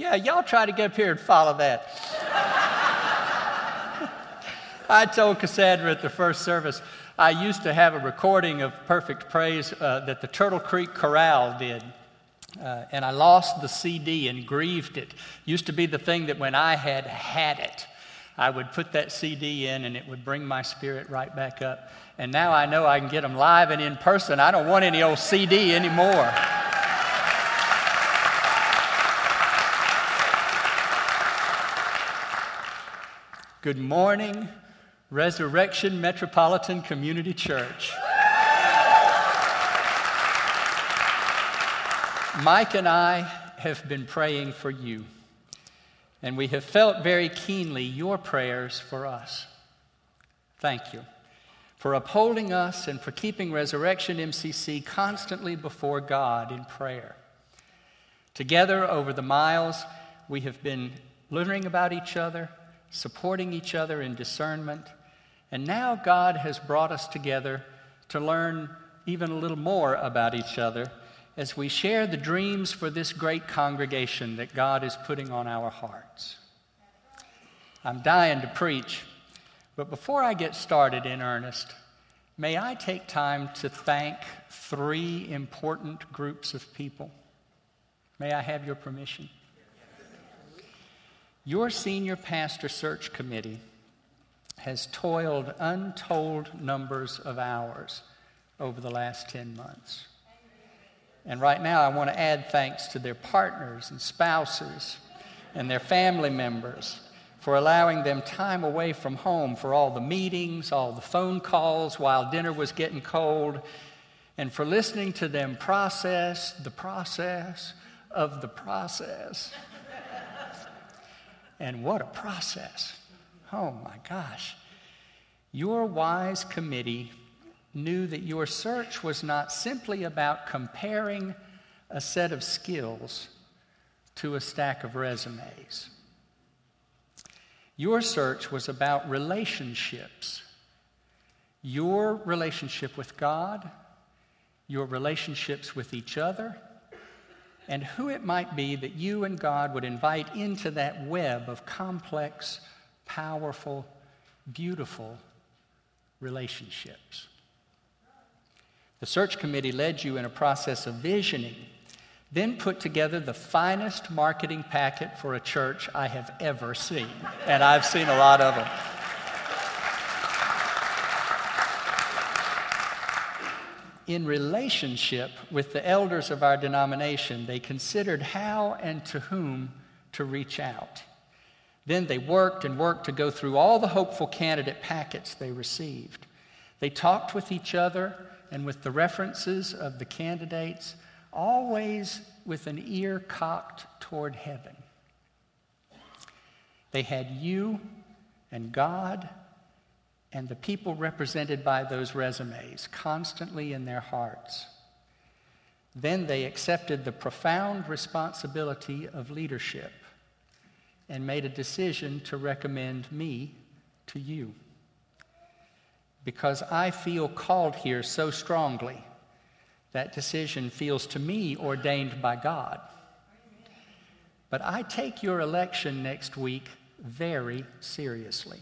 Yeah, y'all try to get up here and follow that. I told Cassandra at the first service, I used to have a recording of Perfect Praise uh, that the Turtle Creek Chorale did. Uh, and I lost the CD and grieved it. Used to be the thing that when I had had it, I would put that CD in and it would bring my spirit right back up. And now I know I can get them live and in person. I don't want any old CD anymore. Good morning, Resurrection Metropolitan Community Church. Mike and I have been praying for you, and we have felt very keenly your prayers for us. Thank you for upholding us and for keeping Resurrection MCC constantly before God in prayer. Together over the miles, we have been learning about each other, supporting each other in discernment and now God has brought us together to learn even a little more about each other as we share the dreams for this great congregation that God is putting on our hearts. I'm dying to preach, but before I get started in earnest, may I take time to thank three important groups of people? May I have your permission? Your senior pastor search committee has toiled untold numbers of hours over the last 10 months. And right now, I want to add thanks to their partners and spouses and their family members for allowing them time away from home for all the meetings, all the phone calls while dinner was getting cold, and for listening to them process the process of the process. And what a process! Oh my gosh. Your wise committee knew that your search was not simply about comparing a set of skills to a stack of resumes. Your search was about relationships. Your relationship with God, your relationships with each other, and who it might be that you and God would invite into that web of complex powerful, beautiful relationships. The search committee led you in a process of visioning, then put together the finest marketing packet for a church I have ever seen. And I've seen a lot of them. In relationship with the elders of our denomination, they considered how and to whom to reach out. Then they worked and worked to go through all the hopeful candidate packets they received. They talked with each other and with the references of the candidates, always with an ear cocked toward heaven. They had you and God and the people represented by those resumes constantly in their hearts. Then they accepted the profound responsibility of leadership and made a decision to recommend me to you. Because I feel called here so strongly, that decision feels to me ordained by God. But I take your election next week very seriously.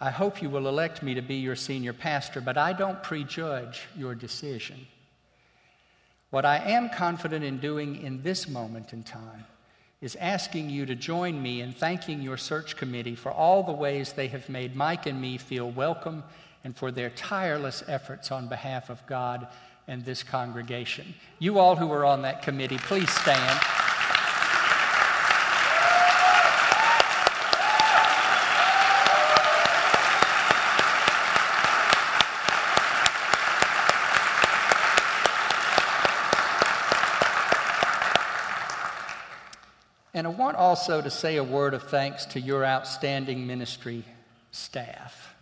I hope you will elect me to be your senior pastor, but I don't prejudge your decision. What I am confident in doing in this moment in time is asking you to join me in thanking your search committee for all the ways they have made Mike and me feel welcome and for their tireless efforts on behalf of God and this congregation. You all who are on that committee, please stand. Want also to say a word of thanks to your outstanding ministry staff.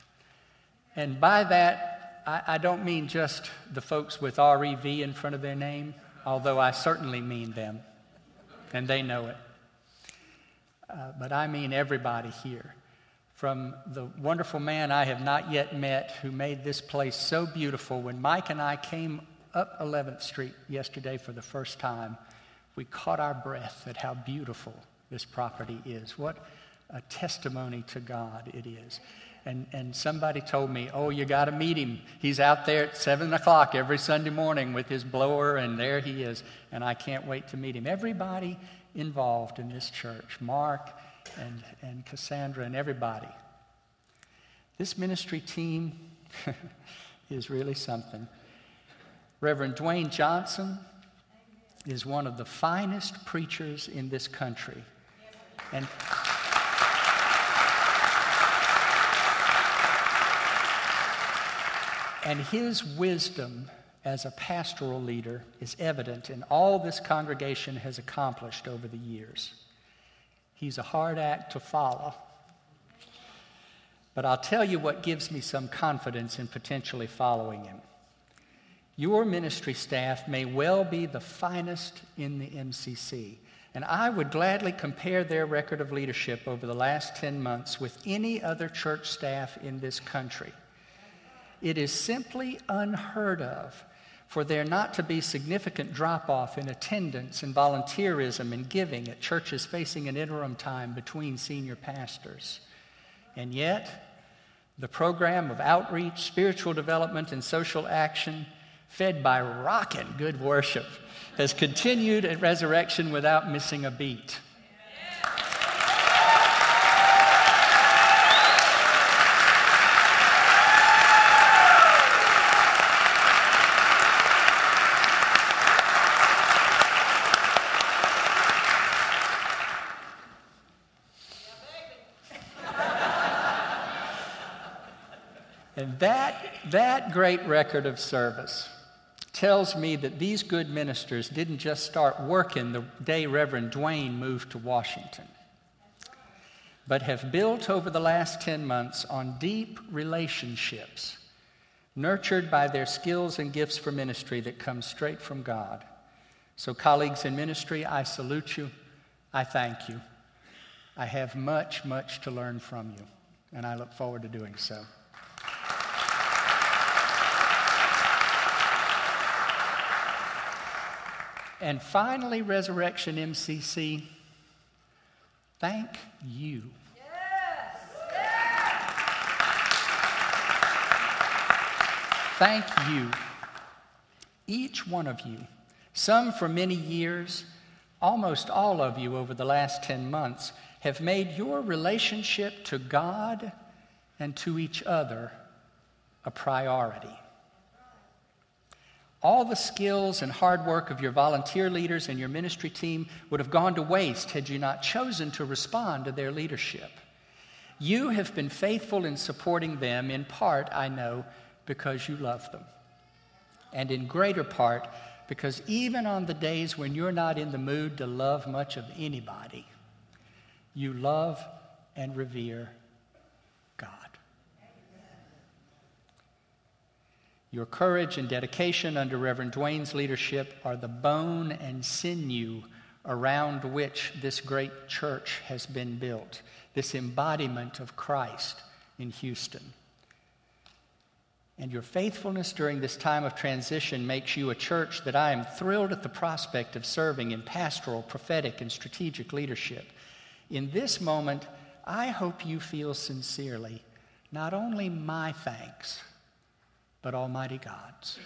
And by that, I, I, don't mean just the folks with REV in front of their name, although I certainly mean them, and they know it. Uh, but I mean everybody here. From the wonderful man I have not yet met who made this place so beautiful. When Mike and I came up 11th Street yesterday for the first time, we caught our breath at how beautiful this property is. What a testimony to God it is. And, and somebody told me, Oh, you got to meet him. He's out there at 7 o'clock every Sunday morning with his blower, and there he is. And I can't wait to meet him. Everybody involved in this church, Mark and, and Cassandra and everybody. This ministry team is really something. Reverend Dwayne Johnson is one of the finest preachers in this country. And And his wisdom as a pastoral leader is evident in all this congregation has accomplished over the years. He's a hard act to follow. But I'll tell you what gives me some confidence in potentially following him. Your ministry staff may well be the finest in the MCC, and I would gladly compare their record of leadership over the last 10 months with any other church staff in this country. It is simply unheard of for there not to be significant drop off in attendance and volunteerism and giving at churches facing an interim time between senior pastors. And yet, the program of outreach, spiritual development, and social action, fed by rocking good worship, has continued at resurrection without missing a beat. And that, that great record of service tells me that these good ministers didn't just start working the day Reverend Dwayne moved to Washington, but have built over the last 10 months on deep relationships nurtured by their skills and gifts for ministry that come straight from God. So, colleagues in ministry, I salute you. I thank you. I have much, much to learn from you, and I look forward to doing so. And finally, Resurrection MCC, thank you. Thank you, each one of you, some for many years, almost all of you over the last 10 months, have made your relationship to God and to each other a priority. All the skills and hard work of your volunteer leaders and your ministry team would have gone to waste had you not chosen to respond to their leadership. You have been faithful in supporting them, in part, I know, because you love them. And in greater part, because even on the days when you're not in the mood to love much of anybody, you love and revere Your courage and dedication under Reverend Dwayne's leadership are the bone and sinew around which this great church has been built, this embodiment of Christ in Houston. And your faithfulness during this time of transition makes you a church that I am thrilled at the prospect of serving in pastoral, prophetic, and strategic leadership. In this moment, I hope you feel sincerely not only my thanks but Almighty God's.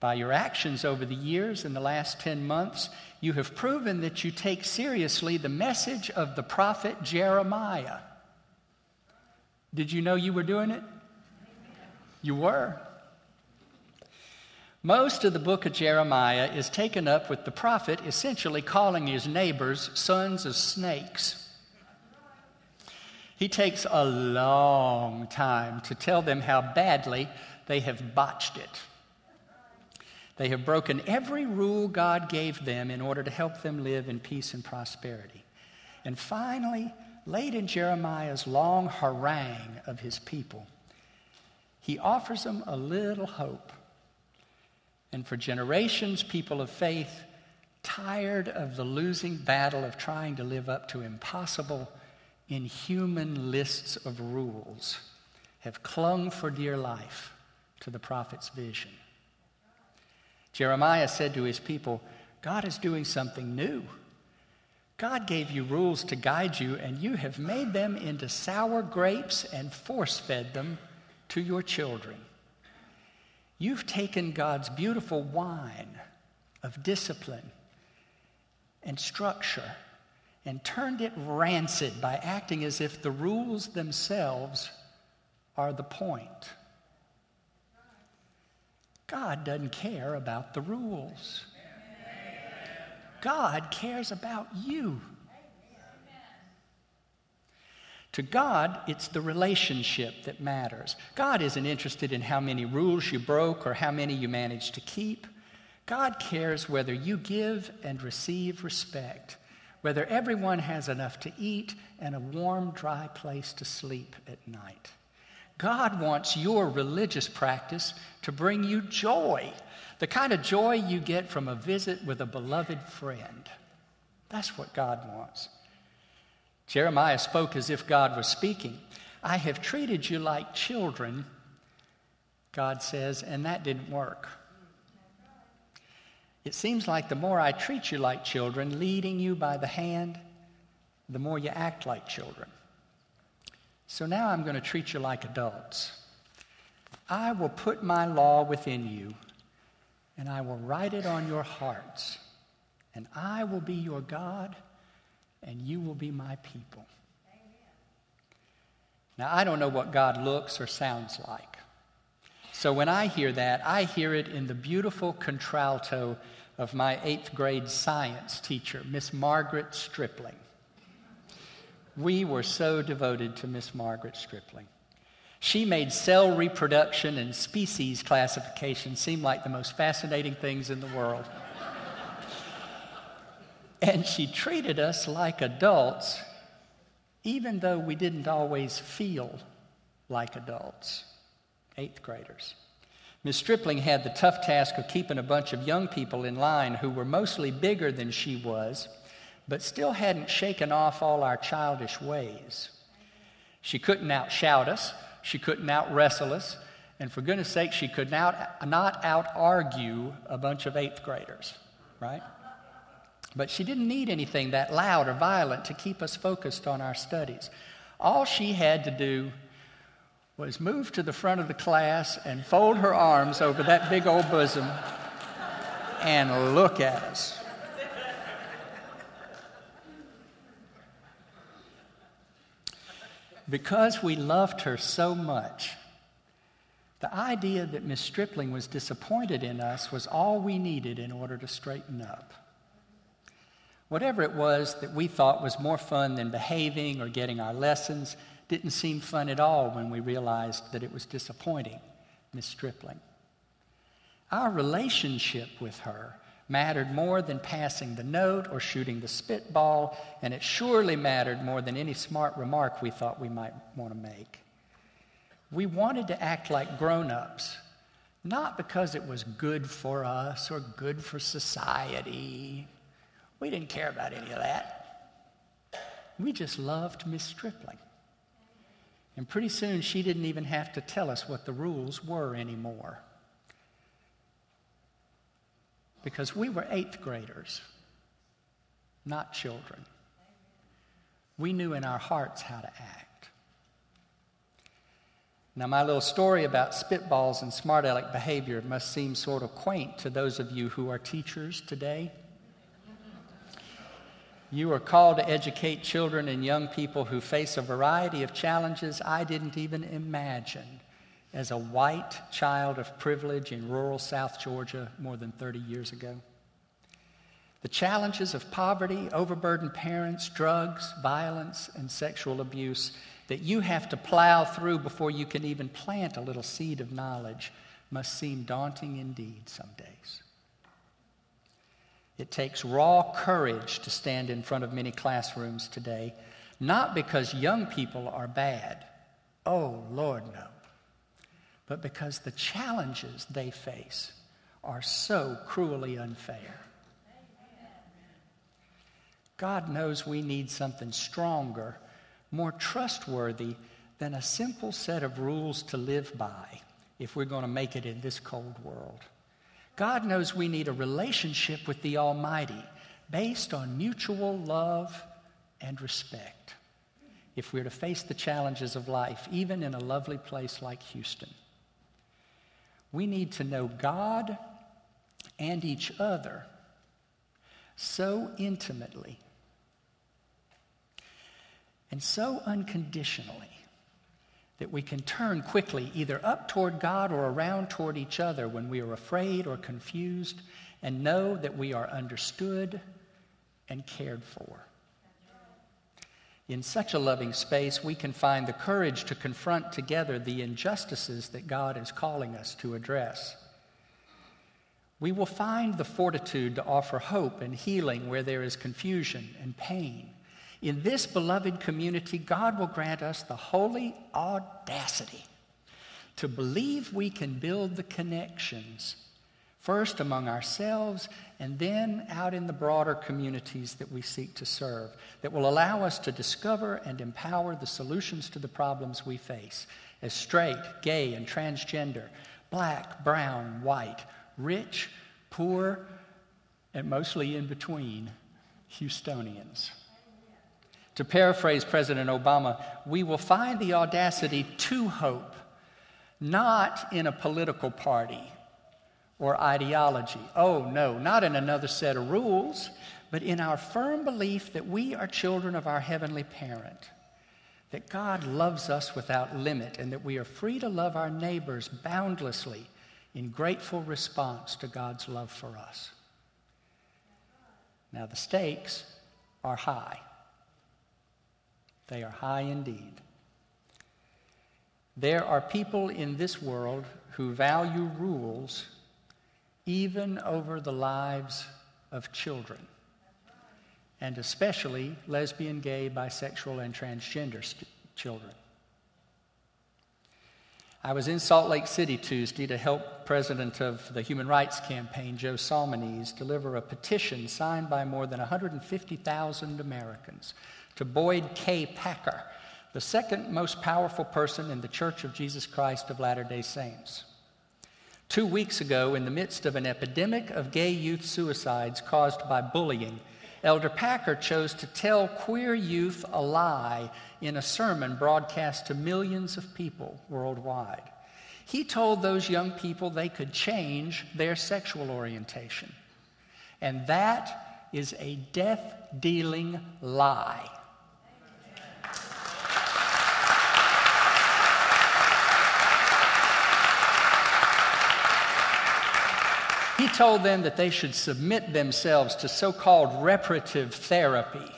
By your actions over the years in the last 10 months, you have proven that you take seriously the message of the prophet Jeremiah. Did you know you were doing it? You were. Most of the book of Jeremiah is taken up with the prophet essentially calling his neighbors sons of snakes. He takes a long time to tell them how badly they have botched it. They have broken every rule God gave them in order to help them live in peace and prosperity. And finally, late in Jeremiah's long harangue of his people, he offers them a little hope. And for generations, people of faith, tired of the losing battle of trying to live up to impossible in human lists of rules have clung for dear life to the prophet's vision. Jeremiah said to his people, God is doing something new. God gave you rules to guide you, and you have made them into sour grapes and force fed them to your children. You've taken God's beautiful wine of discipline and structure and turned it rancid by acting as if the rules themselves are the point. God doesn't care about the rules. God cares about you. To God, it's the relationship that matters. God isn't interested in how many rules you broke or how many you managed to keep. God cares whether you give and receive respect, whether everyone has enough to eat and a warm, dry place to sleep at night. God wants your religious practice to bring you joy, the kind of joy you get from a visit with a beloved friend. That's what God wants. Jeremiah spoke as if God was speaking. I have treated you like children, God says, and that didn't work. It seems like the more I treat you like children, leading you by the hand, the more you act like children. So now I'm going to treat you like adults. I will put my law within you, and I will write it on your hearts, and I will be your God and you will be my people. Now, I don't know what God looks or sounds like. So when I hear that, I hear it in the beautiful contralto of my eighth grade science teacher, Miss Margaret Stripling. We were so devoted to Miss Margaret Stripling. She made cell reproduction and species classification seem like the most fascinating things in the world. And she treated us like adults, even though we didn't always feel like adults, eighth graders. Miss Stripling had the tough task of keeping a bunch of young people in line who were mostly bigger than she was, but still hadn't shaken off all our childish ways. She couldn't outshout us, she couldn't out wrestle us, and for goodness sake, she could not, not out argue a bunch of eighth graders, right? But she didn't need anything that loud or violent to keep us focused on our studies. All she had to do was move to the front of the class and fold her arms over that big old bosom and look at us. Because we loved her so much, the idea that Miss Stripling was disappointed in us was all we needed in order to straighten up. Whatever it was that we thought was more fun than behaving or getting our lessons didn't seem fun at all when we realized that it was disappointing Miss Stripling. Our relationship with her mattered more than passing the note or shooting the spitball, and it surely mattered more than any smart remark we thought we might want to make. We wanted to act like grown ups, not because it was good for us or good for society we didn't care about any of that. We just loved Miss Stripling. And pretty soon she didn't even have to tell us what the rules were anymore. Because we were eighth graders, not children. We knew in our hearts how to act. Now, my little story about spitballs and smart aleck behavior must seem sort of quaint to those of you who are teachers today. You are called to educate children and young people who face a variety of challenges I didn't even imagine as a white child of privilege in rural South Georgia more than 30 years ago. The challenges of poverty, overburdened parents, drugs, violence, and sexual abuse that you have to plow through before you can even plant a little seed of knowledge must seem daunting indeed some days. It takes raw courage to stand in front of many classrooms today, not because young people are bad. Oh, Lord, no. But because the challenges they face are so cruelly unfair. God knows we need something stronger, more trustworthy than a simple set of rules to live by if we're going to make it in this cold world. God knows we need a relationship with the Almighty based on mutual love and respect if we're to face the challenges of life, even in a lovely place like Houston. We need to know God and each other so intimately and so unconditionally that we can turn quickly either up toward God or around toward each other when we are afraid or confused and know that we are understood and cared for. In such a loving space, we can find the courage to confront together the injustices that God is calling us to address. We will find the fortitude to offer hope and healing where there is confusion and pain. In this beloved community, God will grant us the holy audacity to believe we can build the connections first among ourselves and then out in the broader communities that we seek to serve, that will allow us to discover and empower the solutions to the problems we face as straight, gay, and transgender, black, brown, white, rich, poor, and mostly in between Houstonians. To paraphrase President Obama, we will find the audacity to hope, not in a political party or ideology. Oh, no, not in another set of rules, but in our firm belief that we are children of our heavenly parent, that God loves us without limit, and that we are free to love our neighbors boundlessly in grateful response to God's love for us. Now, the stakes are high. They are high indeed. There are people in this world who value rules even over the lives of children, and especially lesbian, gay, bisexual, and transgender st- children. I was in Salt Lake City Tuesday to help President of the Human Rights Campaign, Joe Solmonese, deliver a petition signed by more than 150,000 Americans to Boyd K. Packer, the second most powerful person in the Church of Jesus Christ of Latter day Saints. Two weeks ago, in the midst of an epidemic of gay youth suicides caused by bullying, Elder Packer chose to tell queer youth a lie in a sermon broadcast to millions of people worldwide. He told those young people they could change their sexual orientation. And that is a death dealing lie. He told them that they should submit themselves to so called reparative therapy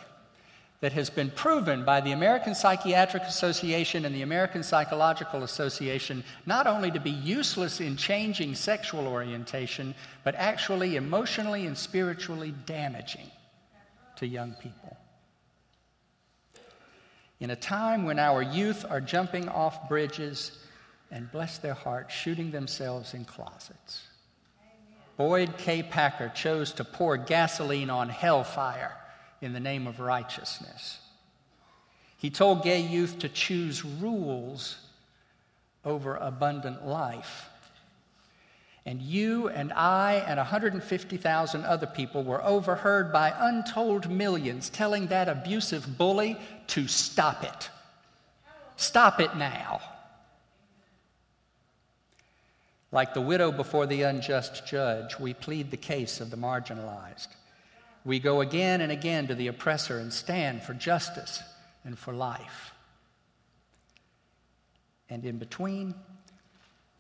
that has been proven by the American Psychiatric Association and the American Psychological Association not only to be useless in changing sexual orientation, but actually emotionally and spiritually damaging to young people. In a time when our youth are jumping off bridges and bless their hearts, shooting themselves in closets. Boyd K. Packer chose to pour gasoline on hellfire in the name of righteousness. He told gay youth to choose rules over abundant life. And you and I and 150,000 other people were overheard by untold millions telling that abusive bully to stop it. Stop it now. Like the widow before the unjust judge, we plead the case of the marginalized. We go again and again to the oppressor and stand for justice and for life. And in between,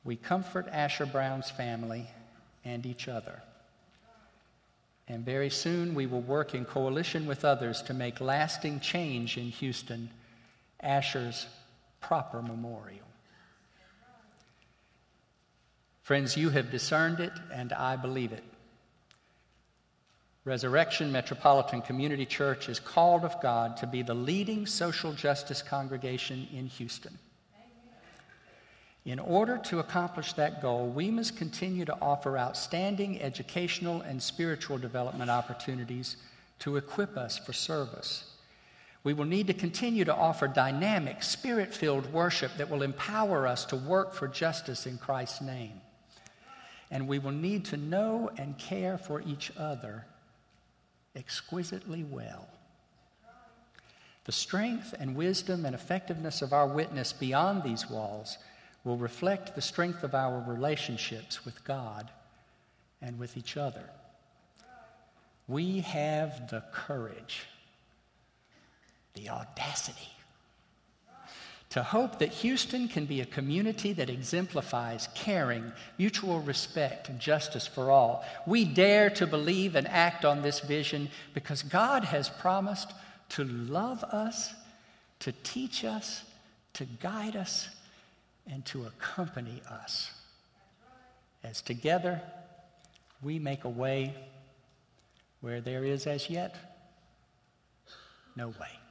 we comfort Asher Brown's family and each other. And very soon we will work in coalition with others to make lasting change in Houston, Asher's proper memorial. Friends, you have discerned it, and I believe it. Resurrection Metropolitan Community Church is called of God to be the leading social justice congregation in Houston. In order to accomplish that goal, we must continue to offer outstanding educational and spiritual development opportunities to equip us for service. We will need to continue to offer dynamic, spirit filled worship that will empower us to work for justice in Christ's name. And we will need to know and care for each other exquisitely well. The strength and wisdom and effectiveness of our witness beyond these walls will reflect the strength of our relationships with God and with each other. We have the courage, the audacity to hope that Houston can be a community that exemplifies caring, mutual respect, and justice for all. We dare to believe and act on this vision because God has promised to love us, to teach us, to guide us, and to accompany us. As together we make a way where there is as yet no way.